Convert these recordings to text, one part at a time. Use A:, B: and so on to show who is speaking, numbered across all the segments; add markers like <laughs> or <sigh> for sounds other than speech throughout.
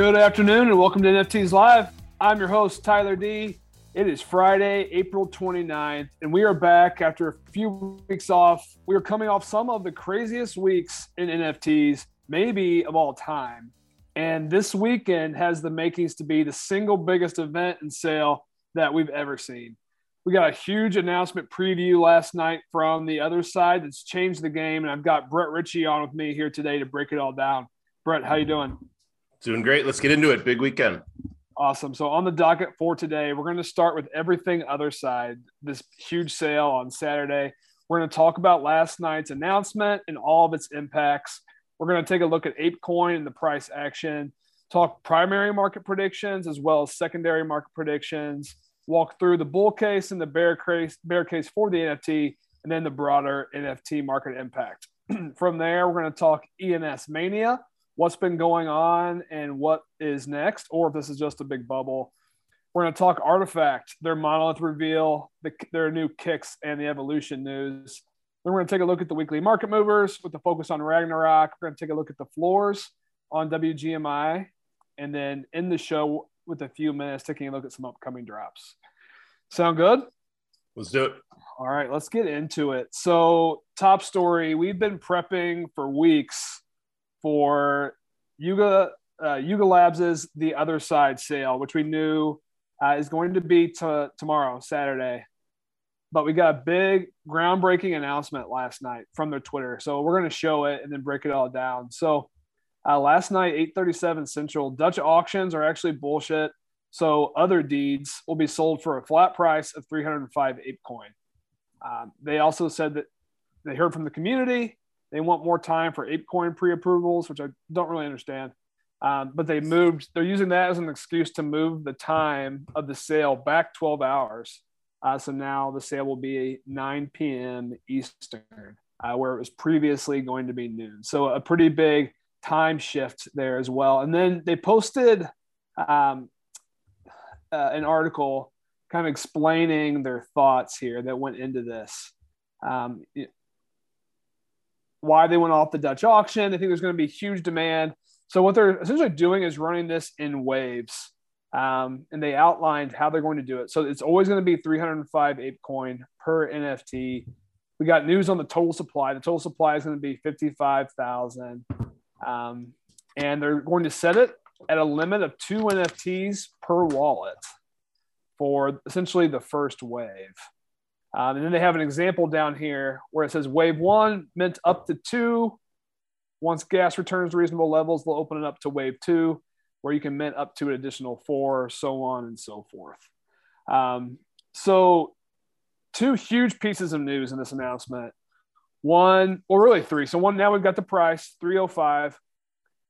A: Good afternoon and welcome to NFTs Live. I'm your host, Tyler D. It is Friday, April 29th, and we are back after a few weeks off. We are coming off some of the craziest weeks in NFTs, maybe of all time. And this weekend has the makings to be the single biggest event and sale that we've ever seen. We got a huge announcement preview last night from the Otherside that's changed the game, and I've got Brett Ritchie on with me here today to break it all down. Brett, how you doing?
B: Doing great. Let's get into it. Big weekend.
A: Awesome. So on the docket for today, we're going to start with everything Otherside. This huge sale on Saturday. We're going to talk about last night's announcement and all of its impacts. We're going to take a look at ApeCoin and the price action, talk primary market predictions as well as secondary market predictions, walk through the bull case and the bear case, bear case for the NFT, and then the broader NFT market impact. <clears throat> From there, we're going to talk ENS mania what's been going on and what is next, or if this is just a big bubble. We're going to talk RTFKT, their monolith reveal, the, their new kicks, and the evolution news. Then we're going to take a look at the weekly market movers with the focus on Ragnarok. We're going to take a look at the floors on WGMI, and then end the show with a few minutes taking a look at some upcoming drops. Sound good?
B: Let's do it.
A: All right, let's get into it. So, top story we've been prepping for weeks for Yuga uh, Yuga Labs' The Otherside sale, which we knew uh, is going to be to, tomorrow, Saturday. But we got a big groundbreaking announcement last night from their Twitter. So we're going to show it and then break it all down. So uh, last night, 837 Central, Dutch auctions are actually bullshit. So Otherdeeds will be sold for a flat price of 305 ApeCoin. Um, they also said that they heard from the community they want more time for ApeCoin pre-approvals, which I don't really understand. Um, but they moved. They're using that as an excuse to move the time of the sale back 12 hours. Uh, so now the sale will be 9 p.m. Eastern, uh, where it was previously going to be noon. So a pretty big time shift there as well. And then they posted um, uh, an article kind of explaining their thoughts here that went into this. Um, why they went off the Dutch auction. They think there's going to be huge demand. So what they're essentially doing is running this in waves. Um, and they outlined how they're going to do it. So it's always going to be 305 ApeCoin per NFT. We got news on the total supply. The total supply is going to be 55,000. Um, and they're going to set it at a limit of two NFTs per wallet for essentially the first wave. Um, and then they have an example down here where it says wave one meant up to two. Once gas returns to reasonable levels, they'll open it up to wave two, where you can mint up to an additional four, so on and so forth. Um, so, two huge pieces of news in this announcement. One, or really three. So one, now we've got the price, 305.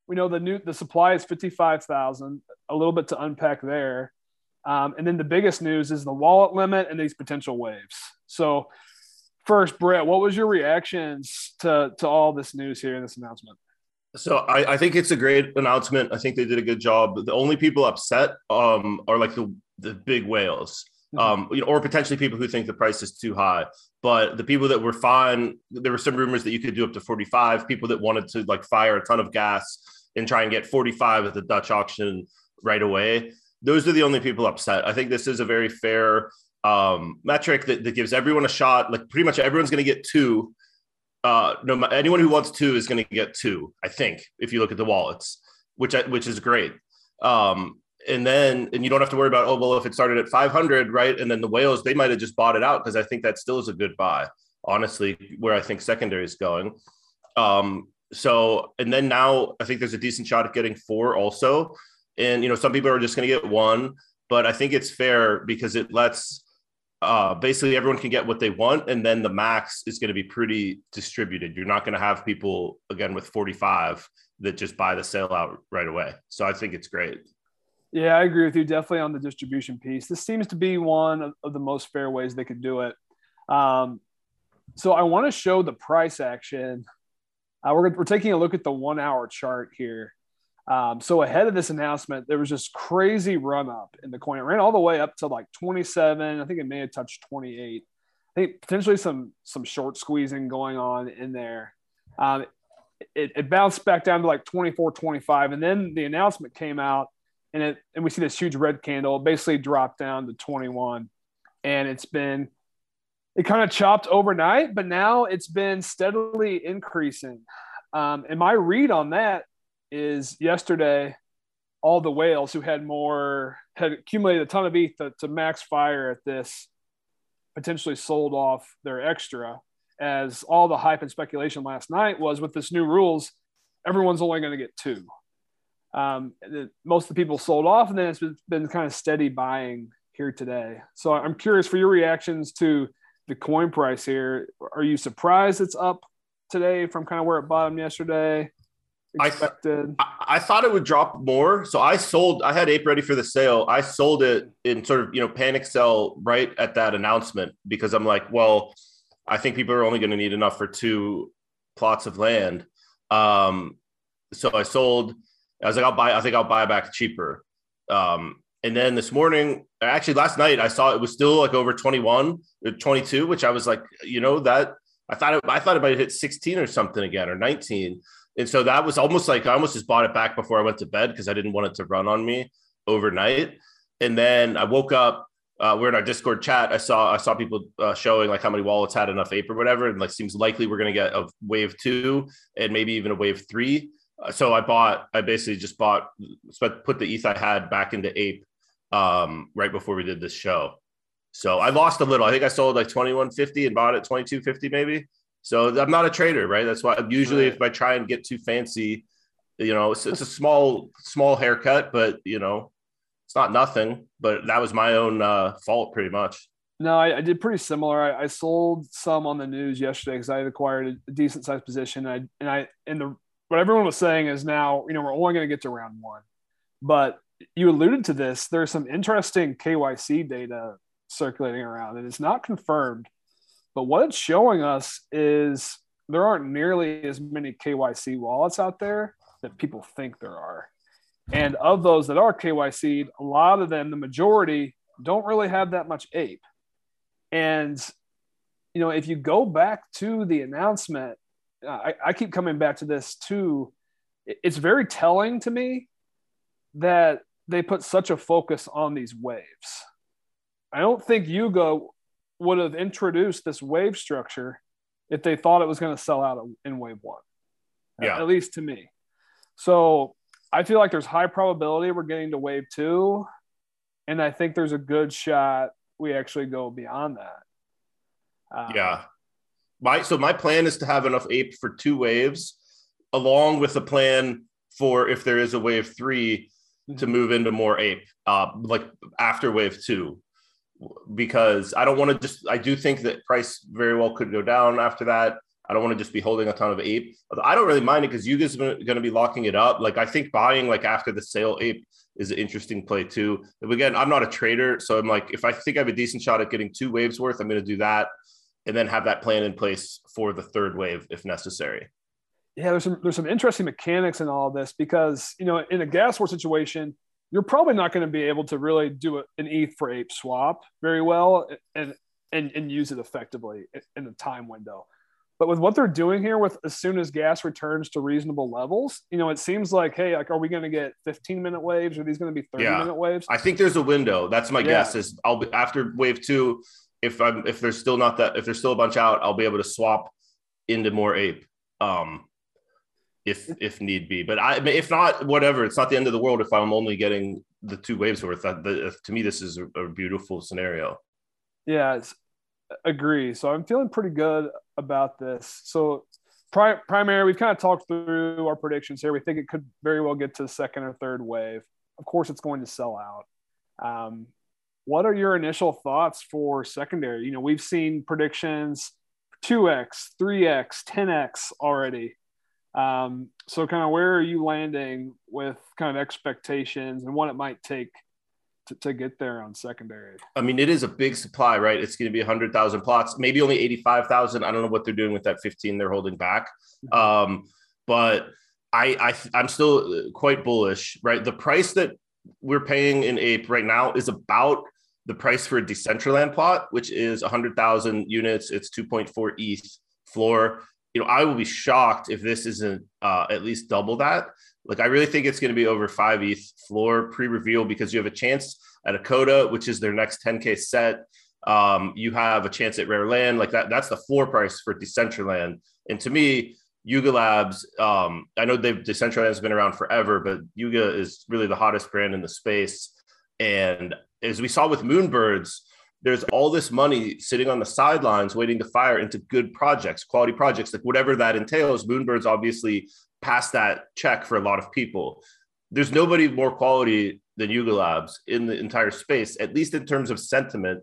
A: We know the new the supply is 55,000. A little bit to unpack there. Um, and then the biggest news is the wallet limit and these potential waves. So, first, Brett, what was your reactions to, to all this news here in this announcement?
B: So I, I, think it's a great announcement. I think they did a good job. The only people upset um, are like the the big whales, mm-hmm. um, you know, or potentially people who think the price is too high. But the people that were fine, there were some rumors that you could do up to 45. People that wanted to like fire a ton of gas and try and get 45 at the Dutch auction right away those are the only people upset. I think this is a very fair um, metric that, that gives everyone a shot. Like pretty much everyone's going to get two. Uh, no, anyone who wants two is going to get two. I think if you look at the wallets, which which is great. Um, and then and you don't have to worry about oh well if it started at 500 right and then the whales they might have just bought it out because I think that still is a good buy honestly where I think secondary is going. Um, so and then now I think there's a decent shot at getting four also and you know some people are just going to get one but i think it's fair because it lets uh, basically everyone can get what they want and then the max is going to be pretty distributed. You're not going to have people again with 45 that just buy the sale out right away. So i think it's great.
A: Yeah i agree with you. Definitely on the distribution piece. This seems to be one of, the most fair ways they could do it. Um, so i want to show the price action. Uh, we're, we're taking a look at the one hour chart here um, so ahead of this announcement, there was just crazy run up in the coin. It ran all the way up to like 27. I think it may have touched 28. I think potentially some some short squeezing going on in there. Um, it, it bounced back down to like 24, 25. And then the announcement came out and it and we see this huge red candle it basically dropped down to 21 and it's been it kind of chopped overnight but now it's been steadily increasing um, and my read on that is yesterday all the whales who had more had accumulated a ton of ETH to, to max fire at this potentially sold off their extra as all the hype and speculation last night was with this new rules everyone's only going to get two um, most of the people sold off, and then it's been, been kind of steady buying here today. So I'm curious for your reactions to the coin price here. Are you surprised it's up today from kind of where it bottomed yesterday?
B: Expected. I, I thought it would drop more. So I sold, I had ape ready for the sale. I sold it in sort of, you know, panic sell right at that announcement because I'm like, well, I think people are only going to need enough for two plots of land. Um, so I sold I was like, I'll buy. I think I'll buy back cheaper. Um, and then this morning, actually last night, I saw it was still like over 21, uh, 22, which I was like, you know, that I thought it, I thought it might hit 16 or something again or 19. And so that was almost like I almost just bought it back before I went to bed because I didn't want it to run on me overnight. And then I woke up. Uh, we're in our Discord chat. I saw I saw people uh, showing like how many wallets had enough ape or whatever, and like seems likely we're going to get a wave two and maybe even a wave three so I bought, I basically just bought, put the ETH I had back into Ape um, right before we did this show. So I lost a little. I think I sold like 2150 and bought it 2250 maybe. So I'm not a trader, right? That's why usually right. if I try and get too fancy, you know, it's, it's, a <laughs> small, small haircut, but you know, it's not nothing. But that was my own uh, fault pretty much.
A: No, I, I did pretty similar. I, I, sold some on the news yesterday because I had acquired a decent sized position. And I, and I, and the what everyone was saying is now, you know, we're only going to get to round one. But you alluded to this. There's some interesting KYC data circulating around, and it's not confirmed. But what it's showing us is there aren't nearly as many KYC wallets out there that people think there are. And of those that are KYC'd, a lot of them, the majority, don't really have that much ape. And, you know, if you go back to the announcement uh, I, I keep coming back to this too. It's very telling to me that they put such a focus on these waves. I don't think Yuga would have introduced this wave structure if they thought it was going to sell out in wave one. Yeah. At least to me. So I feel like there's high probability we're getting to wave two. And I think there's a good shot we actually go beyond that.
B: Um, yeah my so my plan is to have enough ape for two waves, along with a plan for if there is a wave 3 to mm-hmm. move into more ape, uh, like after wave two, because I don't want to just. I do think that price very well could go down after that. I don't want to just be holding a ton of ape. I don't really mind it because you guys are going to be locking it up. Like I think buying like after the sale ape is an interesting play too. But again, I'm not a trader, so I'm like if I think I have a decent shot at getting two waves worth, I'm going to do that and then have that plan in place for the third wave if necessary.
A: Yeah, there's some there's some interesting mechanics in all this because you know in a gas war situation, you're probably not going to be able to really do an ETH for ape swap very well and and and use it effectively in the time window. But with what they're doing here, with as soon as gas returns to reasonable levels, you know, it seems like, hey, like, are we going to get 15 minute waves? Are these going to be 30 yeah. minute waves?
B: I think there's a window. That's my yeah. guess. Is I'll be after wave two if I'm if there's still not that if there's still a bunch out, I'll be able to swap into more ape. Um, if if need be. But I if not, whatever. It's not the end of the world if I'm only getting the two waves worth. That the, to me, this is a, a beautiful scenario.
A: Yeah, it's, agree. So I'm feeling pretty good about this. So pri- primary, we've kind of talked through our predictions here. We think it could very well get to the second or third wave. Of course, it's going to sell out. Um, what are your initial thoughts for secondary? You know, we've seen predictions 2x, 3x, 10x already. Um, so, kind of where are you landing with kind of expectations and what it might take to, to get there on secondary?
B: I mean, it is a big supply, right? It's going to be 100,000 plots, maybe only 85,000. I don't know what they're doing with that 15 they're holding back. Mm-hmm. Um, but I, I, I'm still quite bullish, right? The price that we're paying in ape right now is about the price for a Decentraland plot, which is 100,000 units. It's 2.4 ETH floor. You know, I will be shocked if this isn't uh, at least double that. Like, I really think it's going to be over five ETH floor pre reveal because you have a chance at a Koda, which is their next 10K set. Um, you have a chance at Rare Land. Like, that, that's the floor price for Decentraland. And to me, Yuga Labs, um, I know they've Decentraland has been around forever, but Yuga is really the hottest brand in the space. And as we saw with Moonbirds, there's all this money sitting on the sidelines waiting to fire into good projects, quality projects, like whatever that entails. Moonbirds obviously passed that check for a lot of people. There's nobody more quality than Yuga Labs in the entire space, at least in terms of sentiment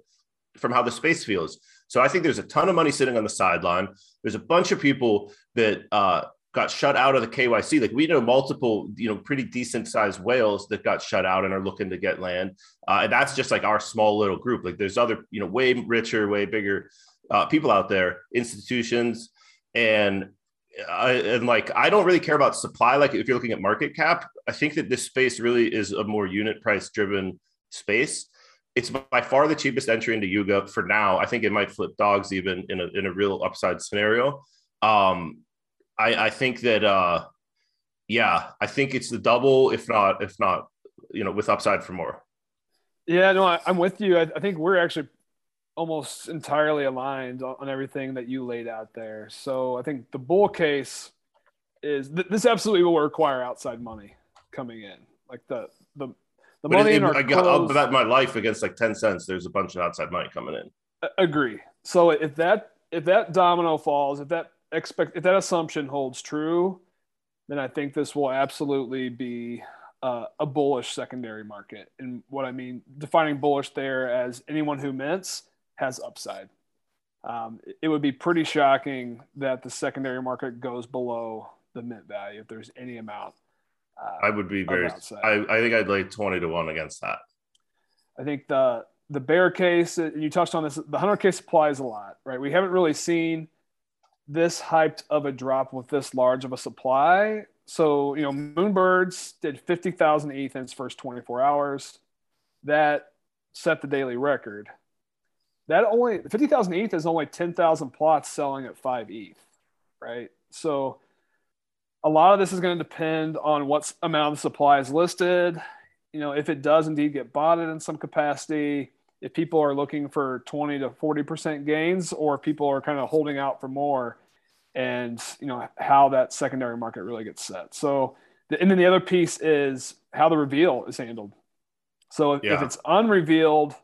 B: from how the space feels. So I think there's a ton of money sitting on the sideline. There's a bunch of people that uh, got shut out of the KYC. Like we know multiple, you know, pretty decent sized whales that got shut out and are looking to get land. Uh, and that's just like our small little group. Like there's other, you know, way richer, way bigger uh, people out there, institutions, and I, and like I don't really care about supply. Like if you're looking at market cap, I think that this space really is a more unit price driven space. It's by far the cheapest entry into Yuga for now. I think it might flip dogs even in a in a real upside scenario. Um, I, I think that uh, yeah, I think it's the double, if not, if not, you know, with upside for more.
A: Yeah, no, I, am with you. I, I, think we're actually almost entirely aligned on, on, everything that you laid out there. So I think the bull case is th- this absolutely will require outside money coming in, like the the the money it, in our I,
B: I'll bet my life against like ten cents. There's a bunch of outside money coming in.
A: Agree. So if that if that domino falls, if that expect if that assumption holds true, then I think this will absolutely be uh, a bullish secondary market. And what I mean, defining bullish there as anyone who mints has upside. Um, it would be pretty shocking that the secondary market goes below the mint value if there's any amount.
B: Uh, I would be very. I, I think I'd lay twenty to one against that.
A: I think the the bear case, and you touched on this, the 100k supply is a lot, right? We haven't really seen this hyped of a drop with this large of a supply. So, you know, Moonbirds did 50,000 ETH in its first 24 hours. That set the daily record. That only 50,000 ETH is only 10,000 plots selling at 5 ETH, right? So, a lot of this is going to depend on what amount of supply is listed. You know, if it does indeed get bought in some capacity, if people are looking for 20 to 40% gains or if people are kind of holding out for more and you know how that secondary market really gets set. So and then the other piece is how the reveal is handled. So if, yeah. if it's unrevealed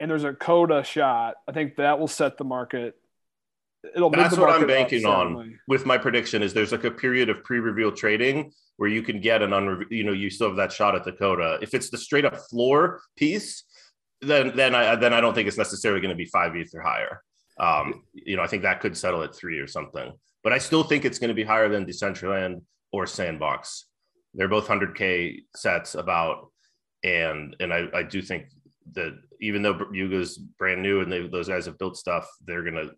A: and there's a Koda shot i think that will set the market
B: it'll that's what i'm banking on with my prediction is there's like a period of pre-reveal trading where you can get an unre- you know you still have that shot at the Koda. If it's the straight up floor piece then then I then I don't think it's necessarily going to be five ETH or higher. Um, you know, I think that could settle at three or something. But I still think it's going to be higher than Decentraland or Sandbox. They're both 100k sets about, and and I, I do think that even though Yuga's brand new and they, those guys have built stuff, they're gonna,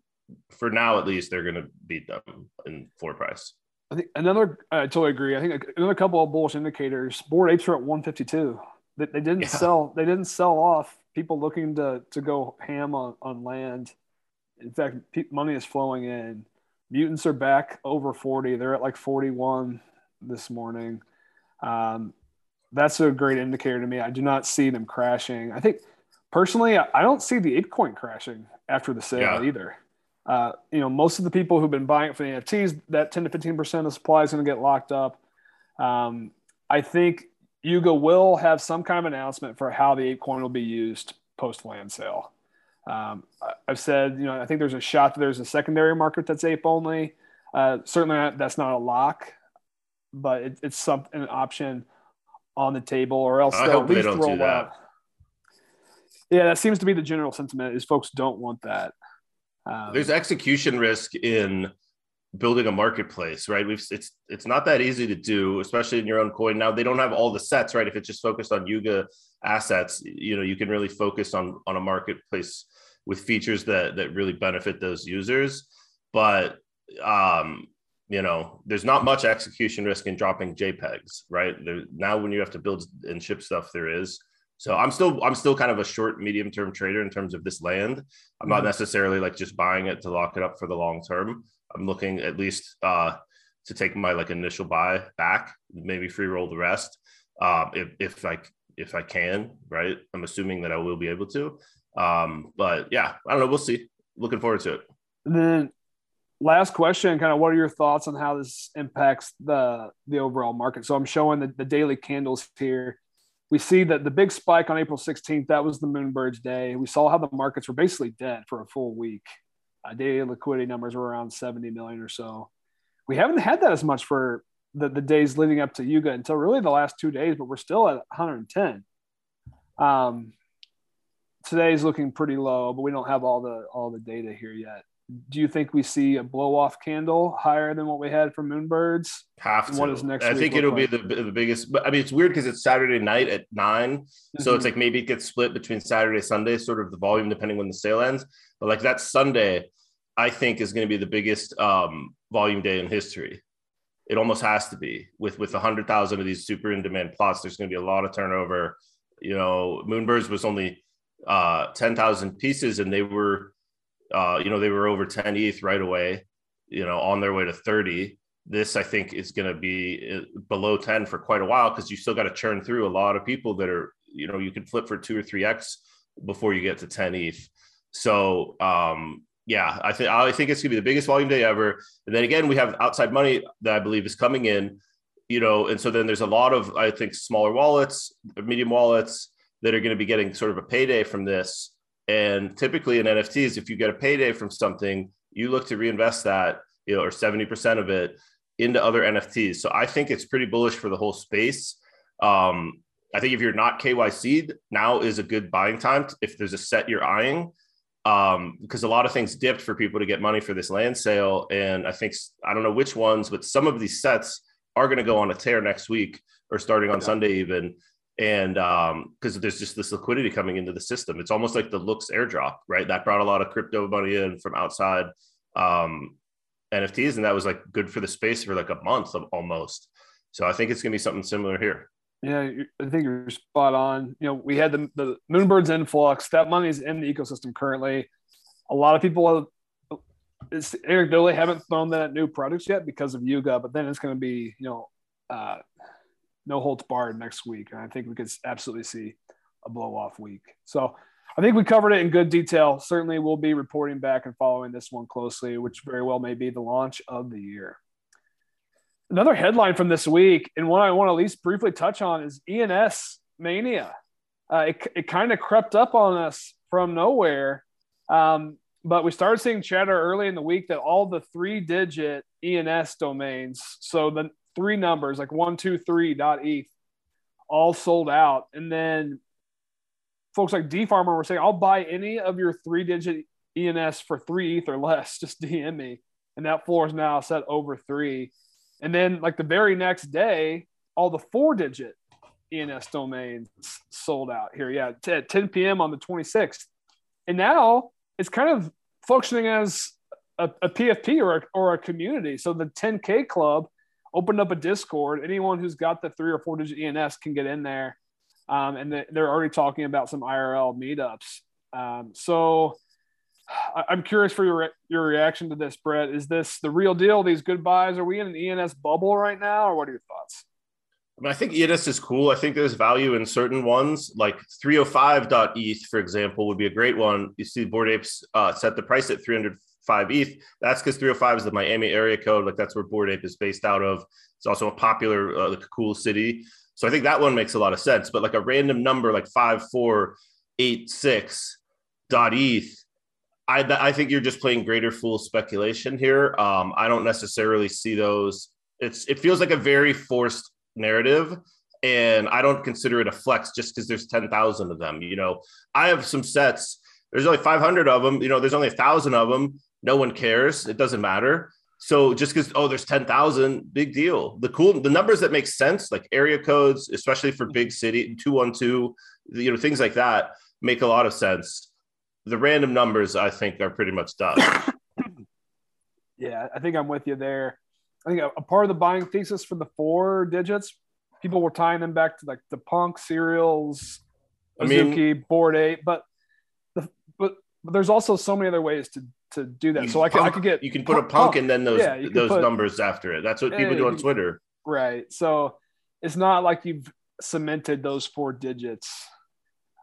B: for now at least, they're gonna beat them in floor price.
A: I think another, I totally agree. I think another couple of bullish indicators. Bored Apes are at 152. They, they didn't yeah. sell. They didn't sell off people looking to to go ham on, on land. In fact, money is flowing in. Mutants are back over 40. They're at like 41 this morning. Um, that's a great indicator to me. I do not see them crashing. I think personally, I don't see the ApeCoin crashing after the sale yeah. either. Uh, you know, most of the people who've been buying it for the NFTs, that 10 to 15% of supply is going to get locked up. Um, I think Yuga will have some kind of announcement for how the ApeCoin will be used post land sale. Um, I've said, you know, I think there's a shot that there's a secondary market that's ape only. Uh, certainly, not, that's not a lock, but it, it's some an option on the table, or else
B: I they'll at least they roll out.
A: Yeah, that seems to be the general sentiment. Is folks don't want that.
B: Um, there's execution risk in building a marketplace, right? We've it's it's not that easy to do, especially in your own coin. Now they don't have all the sets, right? If it's just focused on Yuga assets, you know, you can really focus on on a marketplace with features that that really benefit those users. But um, you know, there's not much execution risk in dropping JPEGs, right? There, now when you have to build and ship stuff, there is. So I'm still I'm still kind of a short medium term trader in terms of this land. I'm not mm-hmm. necessarily like just buying it to lock it up for the long term. I'm looking at least uh, to take my like initial buy back, maybe free roll the rest um, if if like if I can, right? I'm assuming that I will be able to. Um, but yeah, I don't know. We'll see. Looking forward to it.
A: And then last question, kind of what are your thoughts on how this impacts the the overall market? So I'm showing the, the daily candles here we see that the big spike on April 16th, that was the Moonbirds day. We saw how the markets were basically dead for a full week. Uh, daily liquidity numbers were around 70 million or so. We haven't had that as much for the, the days leading up to Yuga until really the last two days, but we're still at 110. Um, today's looking pretty low, but we don't have all the all the data here yet do you think we see a blow off candle higher than what we had for Moonbirds?
B: Have to. What is next? I think it'll like? be the, the biggest. But I mean, it's weird because it's Saturday night at 9 mm-hmm. so it's mm-hmm. like maybe it gets split between Saturday, Sunday, sort of the volume depending when the sale ends. But like that Sunday, I think is going to be the biggest um, volume day in history. It almost has to be with with a hundred thousand of these super in demand plots. There's going to be a lot of turnover. You know, Moonbirds was only uh, ten thousand pieces, and they were uh, you know, they were over 10 ETH right away, you know, on their way to 30. This, I think, is going to be uh, below 10 for quite a while because you still got to churn through a lot of people that are, you know, you can flip for two or three X before you get to 10 ETH. So, um, yeah, I think I think it's gonna be the biggest volume day ever. And then again, we have outside money that I believe is coming in, you know, and so then there's a lot of I think smaller wallets, medium wallets that are going to be getting sort of a payday from this and typically in NFTs, if you get a payday from something, you look to reinvest that, you know, or 70% of it into other NFTs. So I think it's pretty bullish for the whole space. Um, I think if you're not KYC'd, now is a good buying time if there's a set you're eyeing. Um, because a lot of things dipped for people to get money for this land sale. And I think I don't know which ones, but some of these sets are going to go on a tear next week or starting on yeah. Sunday even and um because there's just this liquidity coming into the system. It's almost like the looks airdrop right? That brought a lot of crypto money in from outside um nfts and that was like good for the space for like a month almost. So i think it's going to be something similar here.
A: Yeah i think you're spot on. You know we had the, the moonbirds influx. That money is in the ecosystem currently. A lot of people have it's anecdotally haven't thrown that at new products yet because of Yuga, but then it's going to be, you know, uh, no holds barred next week. And I think we could absolutely see a blow off week. So I think we covered it in good detail. Certainly, we'll be reporting back and following this one closely, which very well may be the launch of the year. Another headline from this week, and one I want to at least briefly touch on, is ENS mania. Uh, it it kind of crept up on us from nowhere, um, but we started seeing chatter early in the week that all the three digit ENS domains, so the three numbers like one, two, three dot ETH, all sold out. And then folks like D Farmer were saying, I'll buy any of your three digit ENS for three ETH or less. <laughs> Just DM me. And that floor is now set over three. And then, like the very next day, all the four digit ENS domains sold out here. Yeah, at 10 p.m. on the 26th. And now it's kind of functioning as a, a PFP or a, or a community. So the 10K club opened up a Discord. Anyone who's got the three or four digit ENS can get in there. Um, and they're already talking about some IRL meetups. Um, so I'm curious for your your reaction to this, Brett. Is this the real deal? These good buys? Are we in an ENS bubble right now, or what are your thoughts?
B: I, mean, I think ENS is cool. I think there's value in certain ones, like 305.eth, for example, would be a great one. You see, Bored Apes uh, set the price at 300 five ETH. That's because 305 is the Miami area code. Like that's where Bored Ape is based out of. It's also a popular, uh, like a cool city. So I think that one makes a lot of sense. But like a random number like five four eight six dot ETH, I I think you're just playing greater fool speculation here. Um, I don't necessarily see those. It's it feels like a very forced narrative. And I don't consider it a flex just because there's 10,000 of them. You know, I have some sets there's only 500 of them you know there's only a thousand of them no one cares. It doesn't matter. So just because oh, there's ten thousand, big deal. The cool, the numbers that make sense, like area codes, especially for big city, two one two, you know, things like that, make a lot of sense. The random numbers, I think, are pretty much done. <coughs>
A: yeah, I think I'm with you there. I think a, a part of the buying thesis for the four digits, people were tying them back to like the punk serials, I mean, Bored Ape, but but, there's also so many other ways to to do that. So I could, I could get
B: you can put punk, a punk, and then those yeah, those put, numbers after it. That's what people do on Twitter.
A: Right. So it's not like you've cemented those four digits.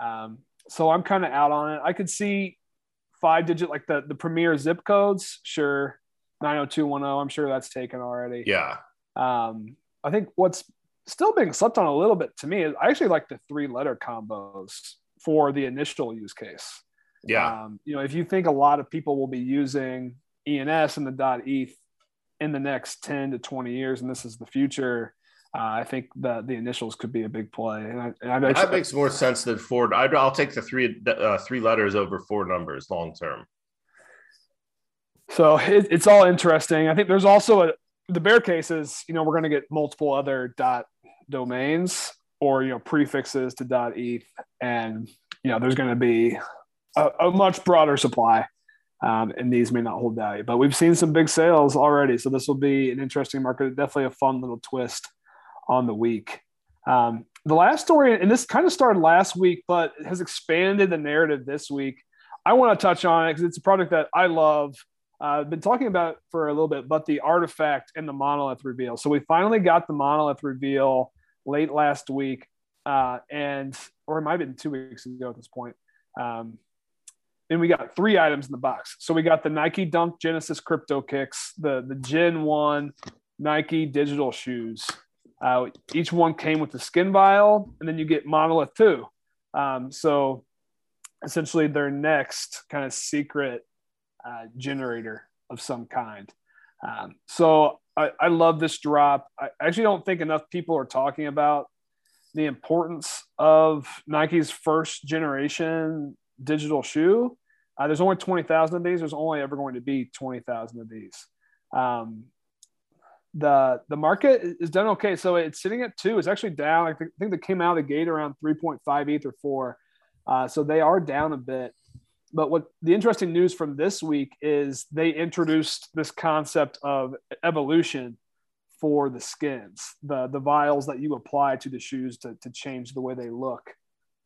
A: Um, so I'm kind of out on it. I could see five digit like the the premier zip codes. Sure, nine zero oh two one zero. Oh, I'm sure that's taken already.
B: Yeah.
A: Um, I think what's still being slept on a little bit to me is I actually like the three letter combos for the initial use case.
B: Yeah.
A: Um, you know, if you think a lot of people will be using ENS and the dot ETH in the next 10 to 20 years, and this is the future, uh, I think the the initials could be a big play. And, I, and
B: I that makes more sense than four. i will take the three uh, three letters over four numbers long term.
A: So it, it's all interesting. I think there's also a the bear case is you know we're going to get multiple other dot domains or you know prefixes to dot eth and you know there's going to be a, a, much broader supply um, and these may not hold value but we've seen some big sales already so this will be an interesting market definitely a fun little twist on the week um, the last story and this kind of started last week but has expanded the narrative this week i want to touch on it because it's a product that i love uh, I've been talking about for a little bit, but the RTFKT and the monolith reveal. So we finally got the monolith reveal late last week, uh, and or it might have been two weeks ago at this point. Um, and we got three items in the box. So we got the Nike Dunk Genesis Crypto Kicks, the the Gen One Nike digital shoes. Uh, each one came with the skin vial, and then you get Monolith Two. Um, so essentially, their next kind of secret uh, generator of some kind. Um, so I, I love this drop. I actually don't think enough people are talking about the importance of Nike's first generation digital shoe. Uh, there's only 20,000 of these. There's only ever going to be 20,000 of these. Um, the the market is done okay. So it's sitting at two. It's actually down. I think, they came out of the gate around 3.5 ETH or four. Uh, so they are down a bit. But what the interesting news from this week is they introduced this concept of evolution for the skins, the the vials that you apply to the shoes to, to change the way they look.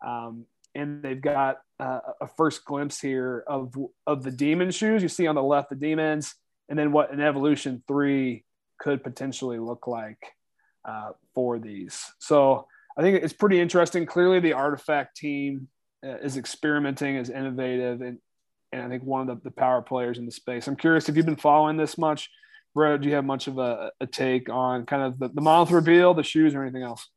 A: Um, and they've got uh, a first glimpse here of of the demon shoes. You see on the left the demons, and then what an evolution three could potentially look like uh, for these. So I think it's pretty interesting. Clearly, the RTFKT team uh, is experimenting, is innovative, and and I think one of the, the power players in the space. I'm curious if you've been following this much, bro. Do you have much of a, a take on kind of the, the monolith reveal, the shoes, or anything else?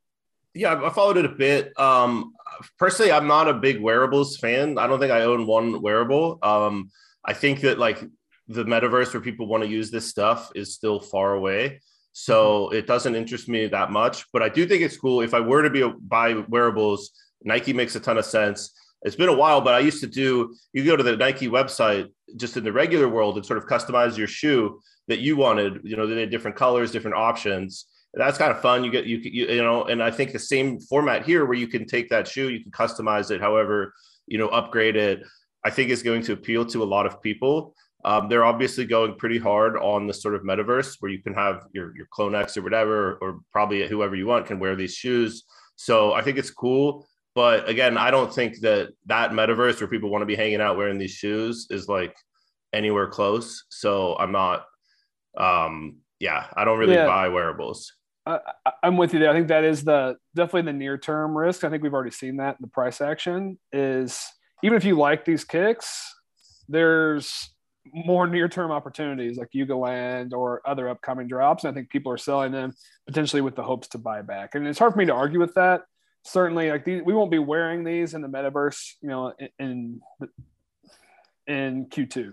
B: Yeah, I followed it a bit. Um, personally, I'm not a big wearables fan. I don't think I own one wearable. Um, I think that like the metaverse where people want to use this stuff is still far away. So mm-hmm. it doesn't interest me that much, but I do think it's cool. If I were to be a, buy wearables, Nike makes a ton of sense. It's been a while, but I used to do. You go to the Nike website, just in the regular world, and sort of customize your shoe that you wanted. You know, they had different colors, different options. That's kind of fun. You get you you, you know, and I think the same format here, where you can take that shoe, you can customize it, however, you know, upgrade it. I think is going to appeal to a lot of people. Um, they're obviously going pretty hard on the sort of metaverse where you can have your your Clone X or whatever, or probably whoever you want can wear these shoes. So I think it's cool. But again, I don't think that that metaverse where people want to be hanging out wearing these shoes is like anywhere close. So I'm not, um, yeah, I don't really yeah. buy wearables.
A: I, am with you there. I think that is the definitely the near term risk. I think we've already seen that in the price action. Is even if you like these kicks, there's more near term opportunities like Yuga Land or other upcoming drops. And I think people are selling them potentially with the hopes to buy back. And it's hard for me to argue with that certainly like these, we won't be wearing these in the metaverse, you know, in in Q2,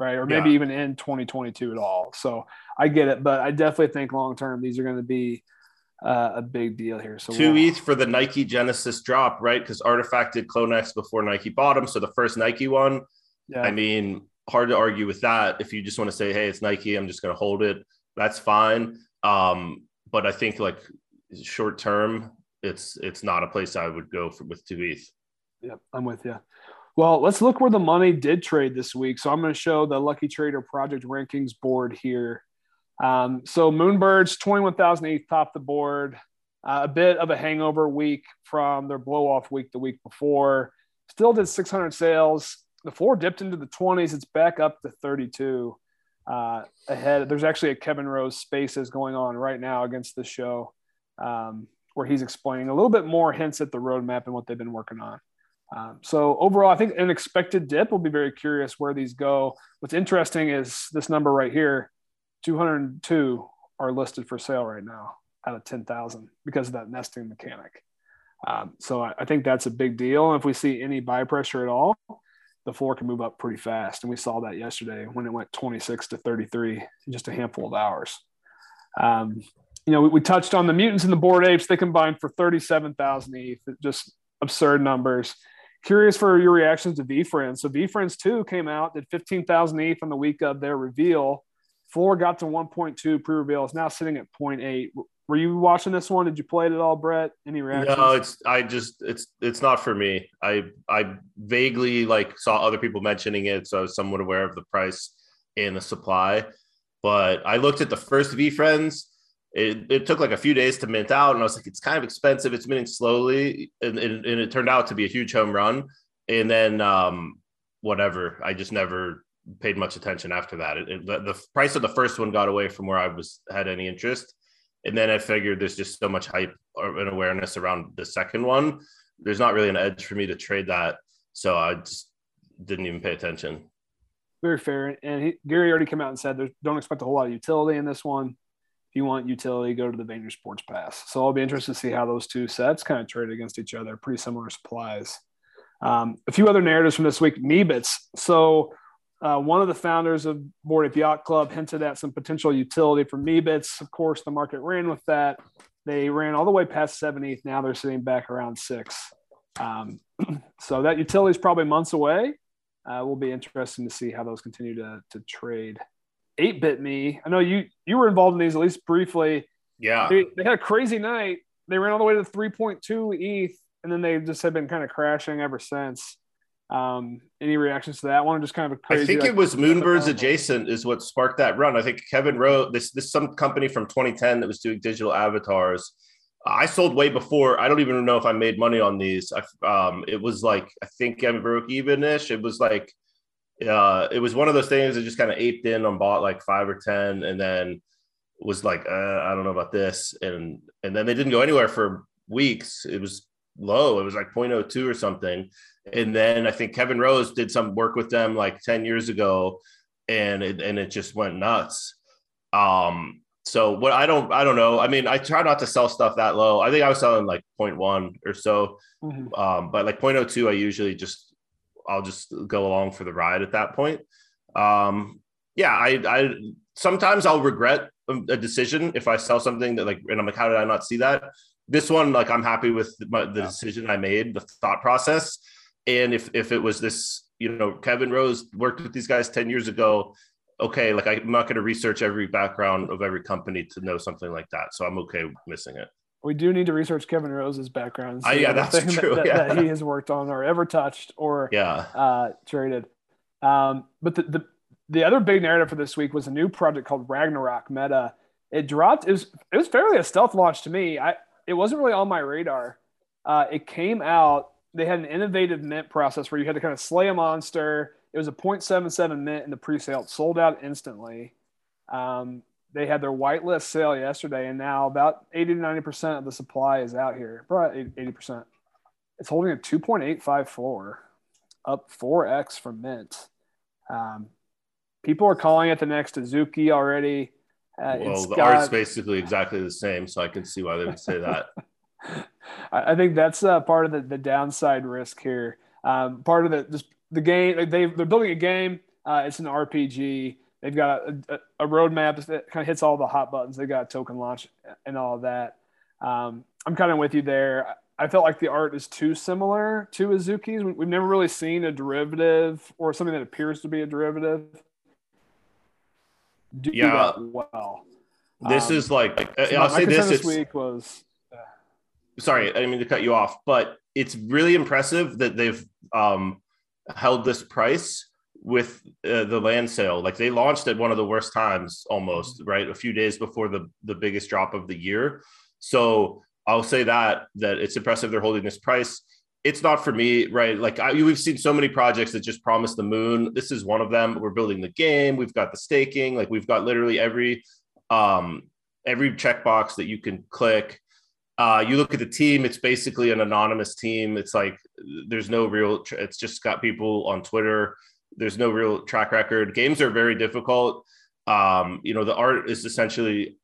A: right? Or maybe yeah. even in 2022 at all. So I get it, but I definitely think long term these are going to be uh, a big deal here. So
B: two ETH for the Nike Genesis drop, right? Because RTFKT did CloneX before Nike bought them, so the first Nike one. Yeah. I mean, hard to argue with that. If you just want to say, "Hey, it's Nike," I'm just going to hold it. That's fine. Um, but I think like short term, it's it's not a place I would go for, with two ETH.
A: Yep, I'm with you. Well, let's look where the money did trade this week. So I'm going to show the Lucky Trader Project rankings board here. Um, so Moonbirds 21,000 top the board. Uh, a bit of a hangover week from their blow off week the week before. Still did 600 sales. The floor dipped into the 20s. It's back up to 32 uh, ahead. There's actually a Kevin Rose Spaces going on right now against the show um, where he's explaining a little bit more hints at the roadmap and what they've been working on. Um, so overall, I think an expected dip. We'll be very curious where these go. What's interesting is this number right here, 202 are listed for sale right now out of 10,000 because of that nesting mechanic. Um, so I, I, think that's a big deal. And if we see any buy pressure at all, the floor can move up pretty fast. And we saw that yesterday when it went 26 to 33 in just a handful of hours. Um, you know, we, we, touched on the mutants and the Bored Apes. They combined for 37,000 ETH, just absurd numbers. Curious for your reactions to VeeFriends. So VeeFriends 2 came out, did 15,000 ETH on the week of their reveal. Floor got to 1.2 pre-reveal. It's now sitting at 0.8. Were you watching this one? Did you play it at all, Brett? Any reactions?
B: No, it's I just it's it's not for me. I I vaguely like saw other people mentioning it, so I was somewhat aware of the price and the supply. But I looked at the first VeeFriends. It, it took like a few days to mint out, and I was like, it's kind of expensive. It's minting slowly, and, and, and it turned out to be a huge home run. And then um, whatever, I just never paid much attention after that. It, it, the, the price of the first one got away from where I was had any interest and then I figured there's just so much hype and awareness around the second one. There's not really an edge for me to trade that. So I just didn't even pay attention.
A: Very fair. And he, Gary already came out and said, don't expect a whole lot of utility in this one. If you want utility, go to the Vayner Sports Pass. So I'll be interested to see how those two sets kind of trade against each other. Pretty similar supplies. Um, a few other narratives from this week. Meebits. So uh, one of the founders of Bored Ape Yacht Club hinted at some potential utility for Meebits. Of course, the market ran with that. They ran all the way past 70th. Now they're sitting back around six. Um, <clears throat> so that utility is probably months away. Uh, will be interesting to see how those continue to, to trade. 8bit me. I know you you were involved in these at least briefly.
B: Yeah.
A: They, they had a crazy night. They ran all the way to 3.2 ETH, and then they just have been kind of crashing ever since. Um, any reactions to that one? Just kind of a crazy.
B: I think like, it was Moonbirds adjacent is what sparked that run. I think Kevin wrote this. This some company from 2010 that was doing digital avatars. I sold way before. I don't even know if I made money on these. I, um, it was like I think I broke even ish. It was like uh, it was one of those things that just kind of aped in on bought like five or ten, and then was like uh, I don't know about this, and and then they didn't go anywhere for weeks. It was low. It was like 0.02 or something. And then I think Kevin Rose did some work with them like 10 years ago and it, and it just went nuts. Um, so what I don't, I don't know. I mean, I try not to sell stuff that low. I think I was selling like 0.1 or so. Mm-hmm. Um, but like 0.02, I usually just, I'll just go along for the ride at that point. Um, yeah, I, I, sometimes I'll regret a decision if I sell something that like, and I'm like, how did I not see that? This one, like, I'm happy with my, the decision I made, the thought process. And if if it was this, you know, Kevin Rose worked with these guys 10 years ago, okay, like I'm not going to research every background of every company to know something like that. So I'm okay missing it.
A: We do need to research Kevin Rose's background.
B: Uh, yeah, that's true.
A: That,
B: yeah.
A: that, he has worked on or ever touched or
B: yeah.
A: uh, traded. Um, but the, the the other big narrative for this week was a new project called Ragnarok Meta. It dropped. It was it was fairly a stealth launch to me. I it wasn't really on my radar. Uh, it came out they had an innovative mint process where you had to kind of slay a monster. It was a 0.77 mint in the pre-sale. It sold out instantly. Um, they had their whitelist sale yesterday, and now about 80 to 90 percent of the supply is out here. Probably 80 percent. It's holding a 2.854, up 4x from mint. Um, people are calling it the next Azuki already.
B: Uh, well, the got... art's basically exactly the same, so I can see why they would say that. <laughs>
A: I think that's uh, part of the, the downside risk here. Um, part of the just the game they they're building a game. Uh, it's an RPG. They've got a, a, a, roadmap that kind of hits all the hot buttons. They've got token launch and all of that. Um, I'm kind of with you there. I felt like the art is too similar to Azuki's. We've never really seen a derivative or something that appears to be a derivative do yeah. that well.
B: This um, is like so I'll say this.
A: This week was
B: sorry, I didn't mean to cut you off, but it's really impressive that they've um, held this price with uh, the land sale. Like they launched at one of the worst times almost, right? A few days before the the biggest drop of the year. So I'll say that that it's impressive they're holding this price. It's not for me, right? Like I, we've seen so many projects that just promise the moon. This is one of them. We're building the game. We've got the staking. Like we've got literally every um, every checkbox that you can click. Uh, you look at the team; it's basically an anonymous team. It's like there's no real. It's just got people on Twitter. There's no real track record. Games are very difficult. Um, you know, the art is essentially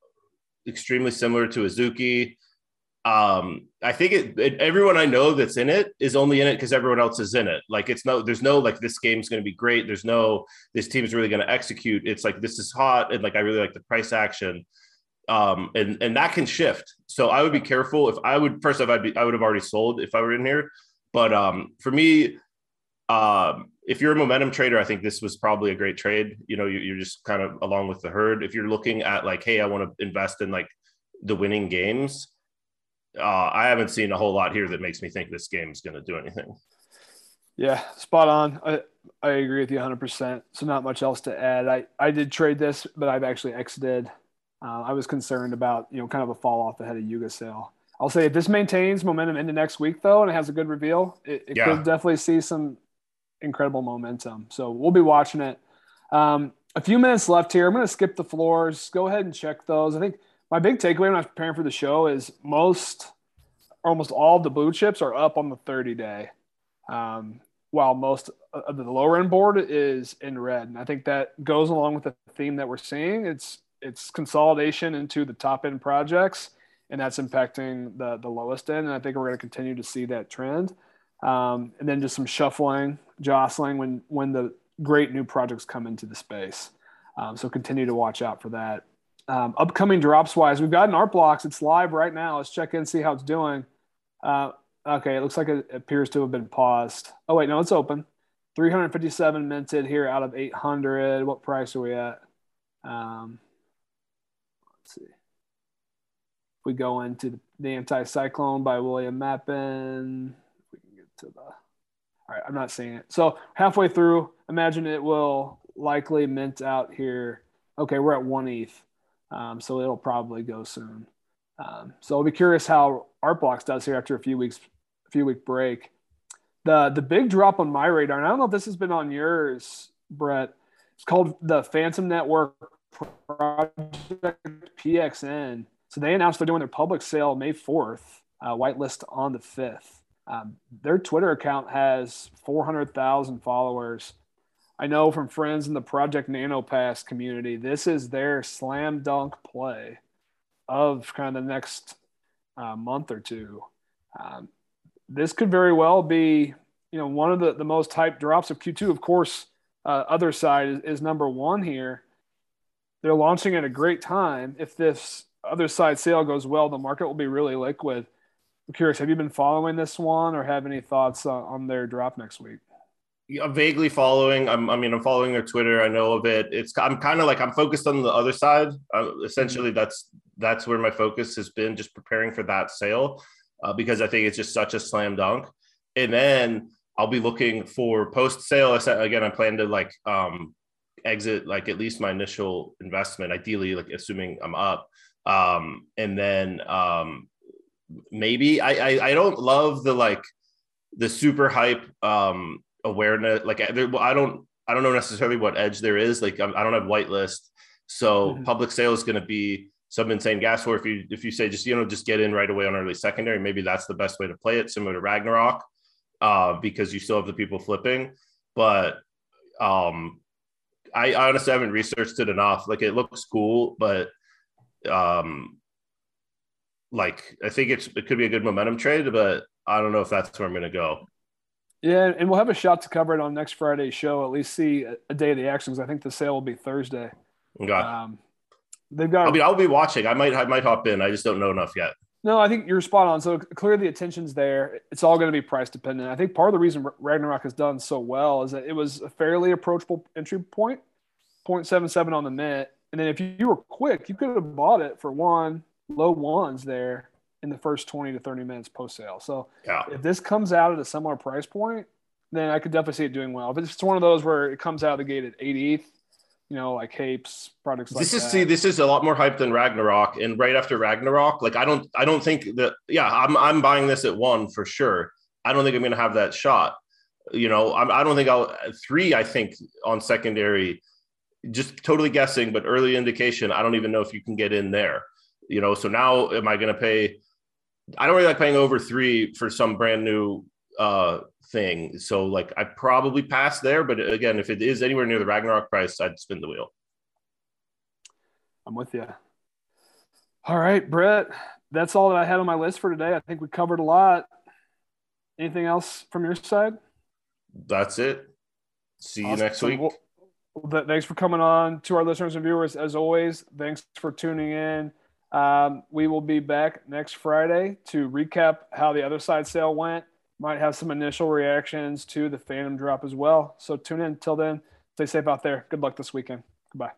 B: extremely similar to Azuki. Um, I think it, it, everyone I know that's in it is only in it because everyone else is in it. Like it's no, there's no like this game's going to be great. There's no this team is really going to execute. It's like this is hot and like I really like the price action um, and and that can shift. So I would be careful. If I would first off, I'd be I would have already sold if I were in here. But um, for me, um, if you're a momentum trader, I think this was probably a great trade. You know, you, are just kind of along with the herd. If you're looking at like, hey, I want to invest in like the winning games, uh, I haven't seen a whole lot here that makes me think this game is going to do anything.
A: Yeah, spot on. I, I agree with you 100%. So, not much else to add. I, I did trade this, but I've actually exited. Uh, I was concerned about you know kind of a fall off ahead of Yuga sale. I'll say if this maintains momentum into next week though, and it has a good reveal, it, it yeah. could definitely see some incredible momentum. So we'll be watching it. Um, a few minutes left here. I'm going to skip the floors. Go ahead and check those. I think my big takeaway when I was preparing for the show is most, almost all the blue chips are up on the 30 day, um, while most of the lower end board is in red. And I think that goes along with the theme that we're seeing. It's it's consolidation into the top end projects, and that's impacting the the lowest end. And I think we're going to continue to see that trend. Um, and then just some shuffling, jostling when when the great new projects come into the space. Um, so continue to watch out for that. Um, upcoming drops wise, we've got an Art Blocks. It's live right now. Let's check in, see how it's doing. Uh, okay, it looks like it appears to have been paused. Oh wait, no, it's open. 357 minted here out of 800. What price are we at? Um, Let's see. We go into the, Anti-Cyclone by William Mapan, we can get to the. All right, I'm not seeing it. So halfway through, imagine it will likely mint out here. Okay, we're at one ETH, um, so it'll probably go soon. Um, so I'll be curious how Art Blocks does here after a few weeks, a few week break. The the big drop on my radar, and I don't know if this has been on yours, Brett. It's called the Phantom Network Project PXN. So they announced they're doing their public sale May 4th, uh, whitelist on the 5th. Um, their Twitter account has 400,000 followers. I know from friends in the Project NanoPass community, this is their slam dunk play of kind of the next uh, month or two. Um, this could very well be, you know, one of the, the most hyped drops of Q2. Of course, uh, Otherside is, is number one here they're launching at a great time. If this Otherside sale goes well, the market will be really liquid. I'm curious, have you been following this one or have any thoughts uh, on their drop next week?
B: I'm vaguely following. I'm, I mean, I'm following their Twitter. I know of it. It's I'm kind of like I'm focused on the Otherside. Uh, essentially, mm-hmm. that's that's where my focus has been, just preparing for that sale, uh, because I think it's just such a slam dunk. And then I'll be looking for post sale. Again, I plan to like um, exit like at least my initial investment, ideally, like assuming I'm up. Um, and then um, maybe I, I I don't love the like the super hype um awareness. Like I don't I don't know necessarily what edge there is. Like I'm, I do not have whitelist, so mm-hmm. public sale is going to be some insane gas war. If you if you say just you know just get in right away on early secondary, maybe that's the best way to play it, similar to Ragnarok, uh, because you still have the people flipping. But um, I I honestly haven't researched it enough. Like it looks cool, but um, like I think it's it could be a good momentum trade, but I don't know if that's where I'm going to go.
A: Yeah, and we'll have a shot to cover it on next Friday's show. At least see a day of the action because I think the sale will be Thursday.
B: Okay. Um, they've got. I mean, I'll be watching. I might. I might hop in. I just don't know enough yet.
A: No, I think you're spot on. So clearly the attention's there. It's all going to be price dependent. I think part of the reason Ragnarok has done so well is that it was a fairly approachable entry point, 0.77 on the net. And then if you were quick, you could have bought it for one, low ones there in the first 20 to 30 minutes post sale. So yeah. if this comes out at a similar price point, then I could definitely see it doing well. If it's one of those where it comes out of the gate at 80th, you know, like Hapes products.
B: This is
A: that.
B: see, this is a lot more hype than Ragnarok. And right after Ragnarok, like I don't, I don't think that. Yeah, I'm, I'm buying this at one for sure. I don't think I'm going to have that shot. You know, I'm, I don't think I'll three. I think on secondary, just totally guessing, but early indication. I don't even know if you can get in there. You know, so now am I going to pay? I don't really like paying over three for some brand new uh thing. So like I probably pass there, but again, if it is anywhere near the Ragnarok price, I'd spin the wheel.
A: I'm with you. All right, Brett. That's all that I had on my list for today. I think we covered a lot. Anything else from your side?
B: That's it. See you awesome. next week. Well,
A: well, thanks for coming on to our listeners and viewers. As always, thanks for tuning in. Um, we will be back next Friday to recap how the Otherside sale went. Might have some initial reactions to the Phantom drop as well. So tune in. Till then, stay safe out there. Good luck this weekend. Goodbye.